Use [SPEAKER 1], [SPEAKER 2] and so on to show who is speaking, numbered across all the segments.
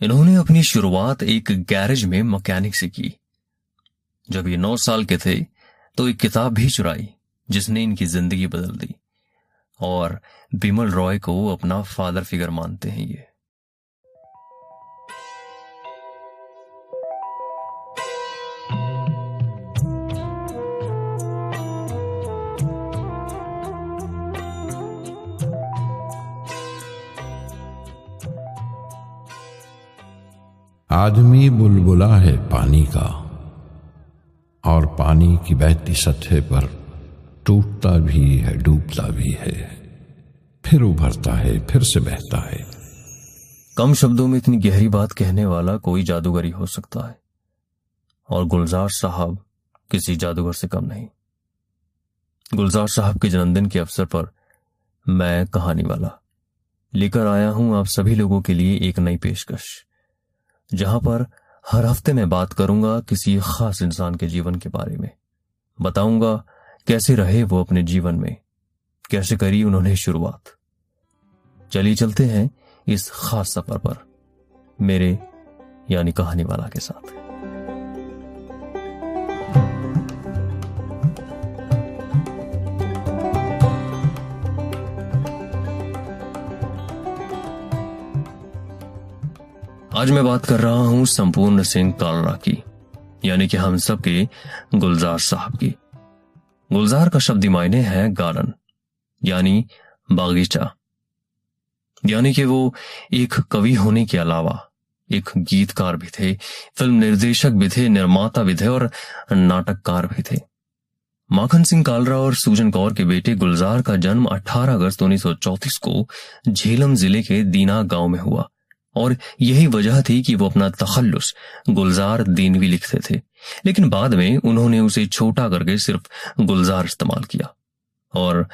[SPEAKER 1] انہوں نے اپنی شروعات ایک گیرج میں مکینک سے کی۔ جب یہ نو سال کے تھے تو ایک کتاب بھی چرائی جس نے ان کی زندگی بدل دی اور بیمل رائے کو اپنا فادر فگر مانتے ہیں یہ۔
[SPEAKER 2] آدمی بلبلا ہے پانی کا اور پانی کی بہتی سطح پر ٹوٹتا بھی ہے، ڈوبتا بھی ہے۔ پھر ابھرتا ہے، پھر سے بہتا ہے۔
[SPEAKER 1] کم شبدوں میں اتنی گہری بات کہنے والا کوئی جادوگری ہو سکتا ہے۔ اور گلزار صاحب کسی جادوگر سے کم نہیں۔ گلزار صاحب کے جنم دن کے افسر پر میں کہانی والا۔ لے کر آیا ہوں آپ سبھی لوگوں کے لیے ایک نئی پیشکش۔ جہاں پر ہر ہفتے میں بات کروں گا کسی خاص انسان کے جیون کے بارے میں۔ بتاؤں گا کیسے رہے وہ اپنے جیون میں، کیسے کری انہوں نے شروعات۔ چلی چلتے ہیں اس خاص سفر پر، میرے یعنی کہانی والا کے ساتھ۔ آج میں بات کر رہا ہوں سمپورن سنگھ کالرا کی یعنی کہ ہم سب کے گلزار صاحب کی۔ گلزار کا شبدی معنی ہے گارڈن یعنی باغیچہ۔ یعنی کہ وہ ایک کوی ہونے کے علاوہ ایک گیت کار بھی تھے، فلم نردیشک بھی تھے، نرماتا بھی تھے اور ناٹک کار بھی تھے۔ ماکھن سنگھ کالرا اور سوجن کور کے بیٹے گلزار کا جنم اٹھارہ اگست انیس سو چوتیس کو جھیلم ضلع کے دینا گاؤں میں ہوا۔ اور یہی وجہ تھی کہ وہ اپنا تخلص گلزار دینوی لکھتے تھے۔ لیکن بعد میں انہوں نے اسے چھوٹا کر کے صرف گلزار استعمال کیا۔ اور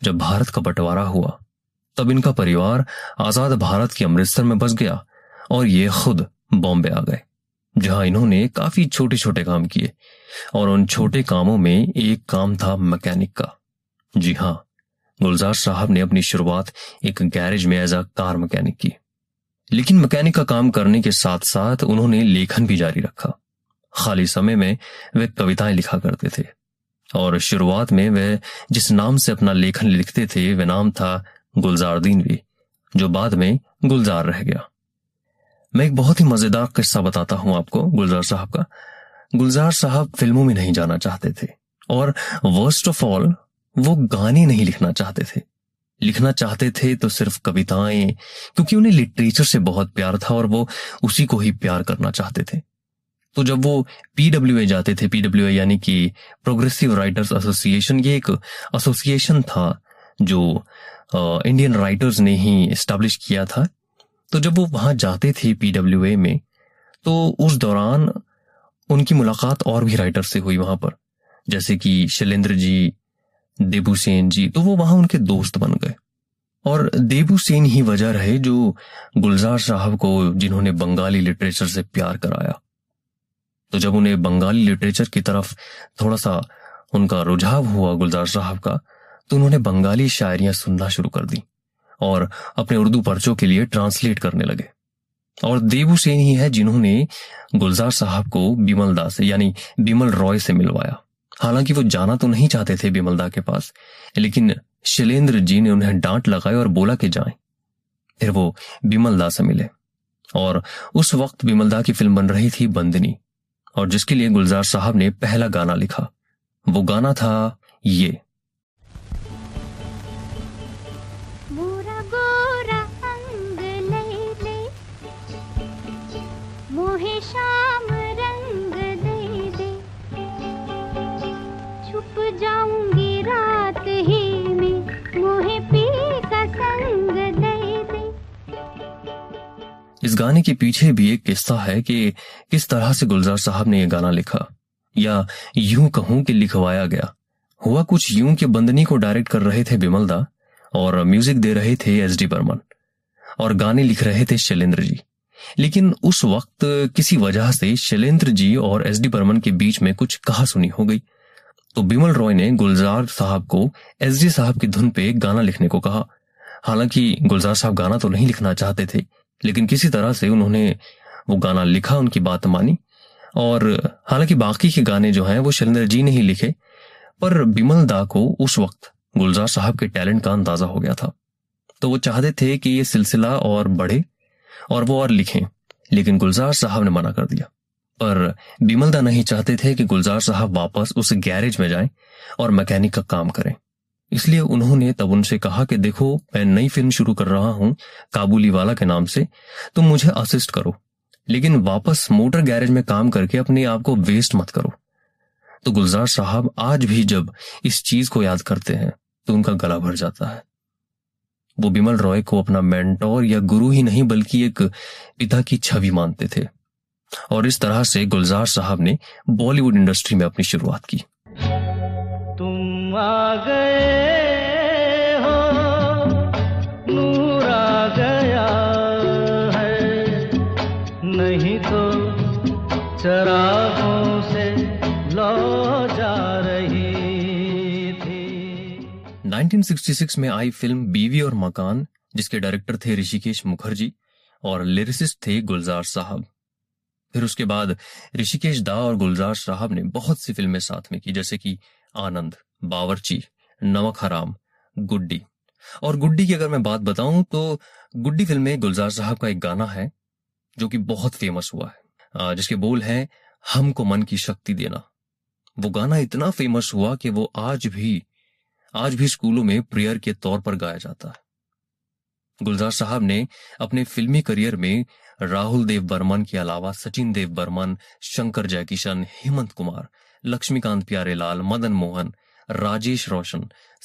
[SPEAKER 1] جب بھارت کا بٹوارا ہوا، تب ان کا پریوار آزاد بھارت کے امرتسر میں بس گیا اور یہ خود بامبے آ گئے، جہاں انہوں نے کافی چھوٹے چھوٹے کام کیے۔ اور ان چھوٹے کاموں میں ایک کام تھا مکینک کا۔ جی ہاں گلزار صاحب نے اپنی شروعات ایک گیرج میں ایز اے کار مکینک کی۔ لیکن مکینک کا کام کرنے کے ساتھ ساتھ انہوں نے لیکھن بھی جاری رکھا۔ خالی سمے میں وہ کویتائیں لکھا کرتے تھے اور شروعات میں وہ جس نام سے اپنا لیکھن لکھتے تھے، وہ نام تھا گلزار دینوی جو بعد میں گلزار رہ گیا۔ میں ایک بہت ہی مزیدار قصہ بتاتا ہوں آپ کو گلزار صاحب کا۔ گلزار صاحب فلموں میں نہیں جانا چاہتے تھے اور ورسٹ آف آل وہ گانے نہیں لکھنا چاہتے تھے۔ لکھنا چاہتے تھے تو صرف کویتائیں کیونکہ انہیں لٹریچر سے بہت پیار تھا اور وہ اسی کو ہی پیار کرنا چاہتے تھے۔ تو جب وہ پی ڈبلو اے جاتے تھے پی ڈبلو اے یعنی کہ پروگریسو رائٹرز ایسوسیشن یہ ایک ایسوسیشن تھا جو انڈین رائٹرز نے ہی اسٹیبلش کیا تھا۔ تو جب وہ وہاں جاتے تھے پی ڈبلو اے میں، تو اس دوران ان کی ملاقات اور بھی رائٹر سے ہوئی وہاں پر۔ جیسے کہ شیلیندر جی دیبو سین جی تو وہ وہاں ان کے دوست بن گئے۔ اور دیبو سین ہی وجہ رہے جو گلزار صاحب کو جنہوں نے بنگالی لٹریچر سے پیار کرایا۔ تو جب انہیں بنگالی لٹریچر کی طرف تھوڑا سا ان کا رجحاؤ ہوا گلزار صاحب کا، تو انہوں نے بنگالی شاعریاں سننا شروع کر دی اور اپنے اردو پرچوں کے لیے ٹرانسلیٹ کرنے لگے۔ اور دیبو سین ہی ہے جنہوں نے گلزار صاحب کو بیمل دا سے یعنی بیمل رائے سے ملوایا۔ حالانکہ وہ جانا تو نہیں چاہتے تھے بملدا کے پاس، لیکن شیلیندر جی نے انہیں ڈانٹ لگائے اور بولا کہ جائیں۔ پھر وہ بملدا سے ملے۔ اور اس وقت بملدا کی فلم بن رہی تھی بندنی۔ اور جس کے لیے گلزار صاحب نے پہلا گانا لکھا۔ وہ گانا تھا یہ۔ اس گانے کے پیچھے بھی ایک قصہ ہے کہ کس طرح سے گلزار صاحب نے یہ گانا لکھا یا یوں کہوں کہ لکھوایا گیا۔ ہوا کچھ یوں کہ بندنی کو ڈائریکٹ کر رہے تھے بمل دا اور میوزک دے رہے تھے ایس ڈی برمن اور گانے لکھ رہے تھے شیلیندر جی۔ لیکن اس وقت کسی وجہ سے شیلیندر جی اور ایس ڈی برمن کے بیچ میں کچھ کہا سنی ہو گئی۔ تو بیمل روئے نے گلزار صاحب کو ایس ڈی صاحب کی دھن پہ گانا لکھنے کو کہا۔ حالانکہ گلزار صاحب گانا تو نہیں لکھنا چاہتے تھے۔ لیکن کسی طرح سے انہوں نے وہ گانا لکھا، ان کی بات مانی۔ اور حالانکہ باقی کے گانے جو ہیں وہ شلندر جی نے ہی لکھے، پر بیمل دا کو اس وقت گلزار صاحب کے ٹیلنٹ کا اندازہ ہو گیا تھا۔ تو وہ چاہتے تھے کہ یہ سلسلہ اور بڑھے اور وہ اور لکھیں، لیکن گلزار صاحب نے منع کر دیا۔ پر بیمل دا نہیں چاہتے تھے کہ گلزار صاحب واپس اس گیرج میں جائیں اور میکینک کا کام کریں۔ اس لیے انہوں نے تب ان سے کہا کہ دیکھو، میں نئی فلم شروع کر رہا ہوں کابولی والا کے نام سے، تم مجھے اسسٹ کرو۔ لیکن واپس موٹر گیرج میں کام کر کے اپنے آپ کو ویسٹ مت کرو۔ تو گلزار صاحب آج بھی جب اس چیز کو یاد کرتے ہیں، تو ان کا گلا بھر جاتا ہے۔ وہ بیمل رائے کو اپنا مینٹور یا گرو ہی نہیں، بلکہ ایک پتا کی چھوی مانتے تھے۔ اور اس طرح سے گلزار صاحب نے بالی ووڈ انڈسٹری میں اپنی شروعات کی۔
[SPEAKER 3] تم آ گئے ہو نور آ گیا ہے۔ نہیں تو چراغوں سے لو جا رہی تھی۔
[SPEAKER 1] 1966 میں آئی فلم بیوی اور مکان، جس کے ڈائریکٹر تھے رشیکیش مکھرجی اور لیریسسٹ تھے گلزار صاحب۔ پھر اس کے بعد رشیکیش دا اور گلزار صاحب نے بہت سی فلمیں ساتھ میں کی، جیسے کہ آنند، باورچی، نمک حرام، گڈی۔ اور گڈی کی اگر میں بات بتاؤں تو گڈی فلم میں گلزار صاحب کا ایک گانا ہے جو کہ بہت فیمس ہوا ہے جس کے بول ہیں، ہم کو من کی شکتی دینا۔ وہ گانا اتنا فیمس ہوا کہ وہ آج بھی آج بھی اسکولوں میں پریئر کے طور پر گایا جاتا ہے۔ گلزار صاحب نے اپنے فلمی کریئر میں راہل دیو برمن کے علاوہ سچن دیو برمن، شنکر جے کشن ہیمنت کمار لکشمی کانت پیارے لال، مدن موہن، راجیش روشن،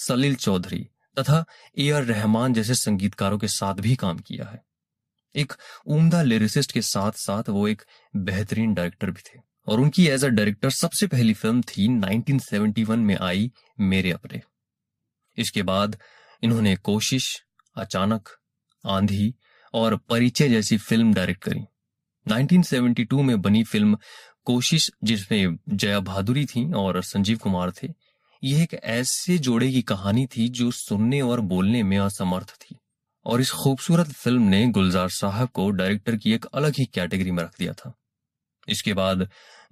[SPEAKER 1] سلیل چودھری تتھا اے آر رحمان جیسے سنگیتکاروں کے ساتھ بھی کام کیا ہے۔ ایک عمدہ لیریسسٹ کے ساتھ ساتھ وہ ایک بہترین ڈائریکٹر بھی تھے۔ اور ان کی ایز اے ڈائریکٹر سب سے پہلی فلم تھی 1971 میں آئی میرے اپنے۔ اس کے بعد انہوں نے کوشش، اچانک آندھی اور پریچے جیسی فلم ڈائریکٹ کری۔ 1972 میں بنی فلم کوشش جس میں جیا بہادری تھیں اور سنجیو کمار تھے، یہ ایک ایسے جوڑے کی کہانی تھی جو سننے اور بولنے میں اسمرتھ تھی۔ اور اس خوبصورت فلم نے گلزار صاحب کو ڈائریکٹر کی ایک الگ ہی کیٹیگری میں رکھ دیا تھا۔ اس کے بعد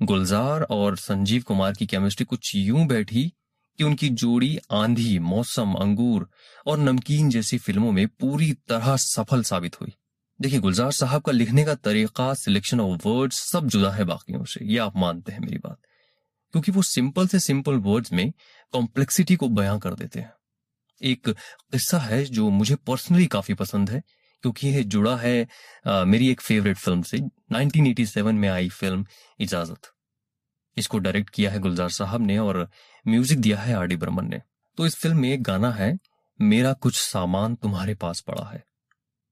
[SPEAKER 1] گلزار اور سنجیو کمار کی کیمسٹری کچھ یوں بیٹھی کہ ان کی جوڑی آندھی موسم انگور اور نمکین جیسی فلموں میں پوری طرح سفل ثابت ہوئی۔ دیکھیے گلزار صاحب کا لکھنے کا طریقہ سلیکشن آف ورڈ سب جدا ہے باقیوں سے۔ یہ آپ مانتے ہیں میری بات۔ کیونکہ وہ سمپل سے سمپل ورڈز میں کمپلیکسٹی کو بیان کر دیتے ہیں۔ ایک قصہ ہے جو مجھے پرسنلی کافی پسند ہے کیونکہ یہ جڑا ہے آ، میری ایک فیوریٹ فلم سے۔ 1987 میں آئی فلم اجازت۔ اس کو ڈائریکٹ کیا ہے گلزار صاحب نے اور میوزک دیا ہے آر ڈی برمن نے۔ تو اس فلم میں ایک گانا ہے، میرا کچھ سامان تمہارے پاس پڑا ہے۔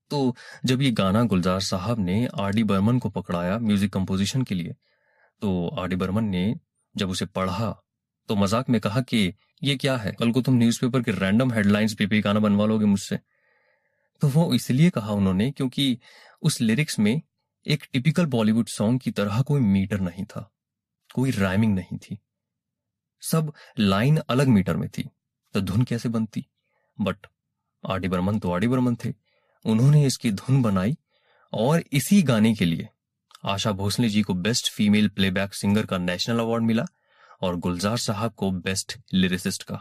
[SPEAKER 1] تو جب یہ گانا گلزار صاحب نے آر ڈی برمن کو پکڑایا میوزک کمپوزیشن کے لیے، تو آر ڈی برمن نے جب اسے پڑھا تو مذاق میں کہا کہ یہ کیا ہے؟ کل کو تم نیوز پیپر کے رینڈم ہیڈ لائنز پہ بھی گانا بنوا لو گے مجھ سے۔ تو وہ اس لیے کہا انہوں نے کیونکہ اس لیرکس میں ایک ٹپیکل بالی ووڈ سانگ کی طرح کوئی میٹر نہیں تھا، کوئی رائمنگ نہیں تھی۔ سب لائن الگ میٹر میں تھی۔ تو دھن کیسے بنتی؟ بٹ آڈی برمن تو آڈی برمن تھے۔ انہوں نے اس کی دھن بنائی اور اسی گانے کے لیے آشا بھوسلے جی کو best female playback singer کا نیشنل ایوارڈ ملا اور گلزار صاحب کو بیسٹ لیرسسٹ کا۔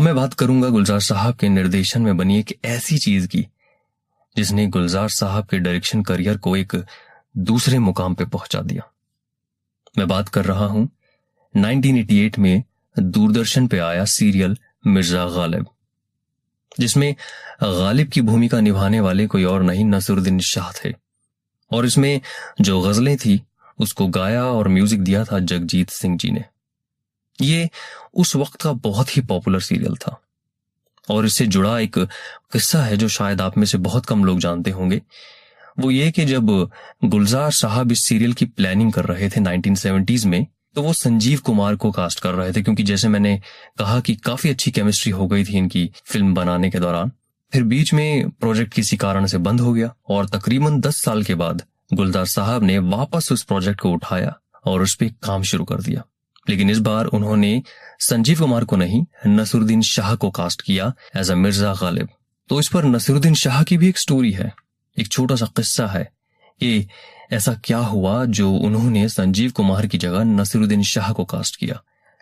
[SPEAKER 1] اب میں بات کروں گا گلزار صاحب کے نردیشن میں بنی ایک ایسی چیز کی، جس نے گلزار صاحب کے ڈائریکشن کریئر کو ایک دوسرے مقام پہ پہنچا دیا۔ میں بات کر رہا ہوں 1988 میں دوردرشن پہ آیا سیریل مرزا غالب، جس میں غالب کی بھومکا نبھانے والے کوئی اور نہیں نصر الدین شاہ تھے۔ اور اس میں جو غزلیں تھی اس کو گایا اور میوزک دیا تھا جگجیت سنگھ جی نے۔ یہ اس وقت کا بہت ہی پاپولر سیریل تھا۔ اور اس سے جڑا ایک قصہ ہے جو شاید آپ میں سے بہت کم لوگ جانتے ہوں گے۔ وہ یہ کہ جب گلزار صاحب اس سیریل کی پلاننگ کر رہے تھے 1970s میں، تو وہ سنجیو کمار کو کاسٹ کر رہے تھے۔ کیونکہ جیسے میں نے کہا کہ کافی اچھی کیمسٹری ہو گئی تھی ان کی فلم بنانے کے دوران، پھر بیچ میں پروجیکٹ کسی کارن سے بند ہو گیا۔ اور تقریباً دس سال کے بعد گلزار صاحب نے واپس اس پروجیکٹ کو اٹھایا اور اس پہ کام شروع کر دیا۔ لیکن اس بار انہوں نے سنجیو کمار کو نہیں نصر الدین شاہ کو کاسٹ کیا ایز اے مرزا غالب۔ تو اس پر نصر الدین شاہ کی بھی ایک سٹوری ہے، ایک چھوٹا سا قصہ ہے۔ کہ ایسا کیا ہوا جو انہوں نے سنجیو کمار کی جگہ نصر الدین شاہ کو کاسٹ کیا؟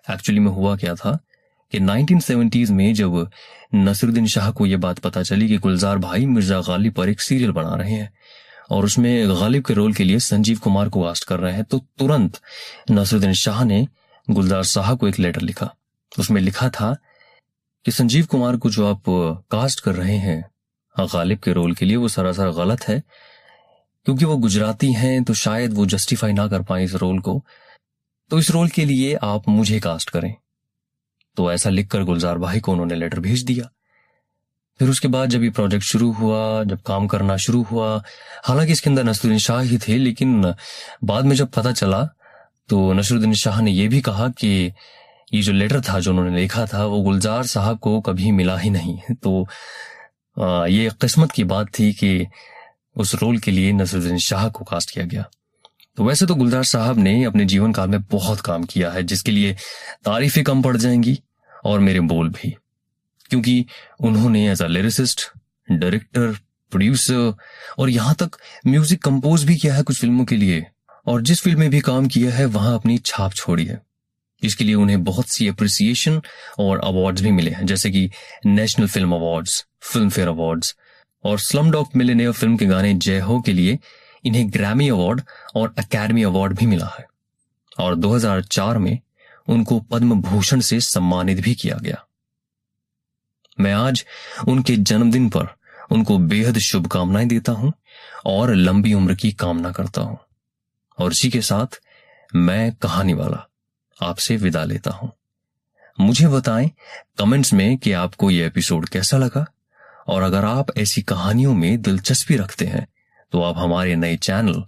[SPEAKER 1] ایکچولی میں ہوا کیا تھا کہ نائنٹین سیونٹیز میں جب نصر الدین شاہ کو یہ بات پتا چلی کہ گلزار بھائی مرزا غالب پر ایک سیریل بنا رہے ہیں اور اس میں غالب کے رول کے لیے سنجیو کمار کو کاسٹ کر رہے ہیں، تو ترنت نصر الدین شاہ نے گلزار صاحب کو ایک لیٹر لکھا۔ اس میں لکھا تھا کہ سنجیو کمار کو جو آپ کاسٹ کر رہے ہیں، غالب کے رول کے لیے وہ سراسر غلط ہے، کیونکہ وہ گجراتی ہیں تو شاید وہ جسٹیفائی نہ کر پائیں اس رول کو۔ تو اس رول کے لیے آپ مجھے کاسٹ کریں۔ تو ایسا لکھ کر گلزار بھائی کو انہوں نے لیٹر بھیج دیا۔ پھر اس کے بعد جب یہ پروجیکٹ شروع ہوا، جب کام کرنا شروع ہوا، حالانکہ اس کے اندر نصر شاہ ہی تھے، لیکن بعد میں جب پتا چلا تو نصر الدین شاہ نے یہ بھی کہا کہ یہ جو لیٹر تھا جو انہوں نے لکھا تھا وہ گلزار صاحب کو کبھی ملا ہی نہیں۔ تو آ, یہ قسمت کی بات تھی کہ اس رول کے لیے نصر الدین شاہ کو کاسٹ کیا گیا۔ تو ویسے تو گلزار صاحب نے اپنے جیون کال میں بہت کام کیا ہے جس کے لیے تعریفیں کم پڑ جائیں گی اور میرے بول بھی۔ کیونکہ انہوں نے as a lyricist director producer اور یہاں تک میوزک کمپوز بھی کیا ہے کچھ فلموں کے لیے۔ اور جس فلم میں بھی کام کیا ہے، وہاں اپنی چھاپ چھوڑی ہے۔ اس کے لیے انہیں بہت سی اپریسیشن اور اوارڈز بھی ملے ہیں، جیسے کہ national film awards Filmfare awards اور سلم ڈاک ملینئر فلم کے گانے جے ہو کے لیے انہیں گرامی اوارڈ اور اکیڈمی اوارڈ بھی ملا ہے۔ اور دو ہزار چار میں ان کو پدم بھوشن سے سمانت بھی کیا گیا۔ میں آج ان کے جنم دن پر ان کو بے حد شبھ کامنائیں دیتا ہوں اور لمبی عمر کی کامنا کرتا ہوں۔ اور اسی کے ساتھ میں کہانی والا آپ سے ودا لیتا ہوں۔ مجھے بتائیں کمنٹس میں کہ آپ کو یہ ایپیسوڈ کیسا لگا؟ اور اگر آپ ایسی کہانیوں میں دلچسپی رکھتے ہیں، تو آپ ہمارے نئے channel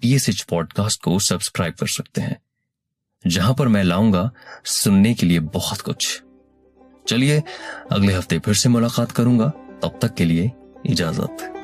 [SPEAKER 1] P S H podcast کو سبسکرائب کر سکتے ہیں، جہاں پر میں لاؤں گا سننے کے لیے بہت کچھ۔ چلیے، اگلے ہفتے پھر سے ملاقات کروں گا۔ تب تک کے لیے اجازت۔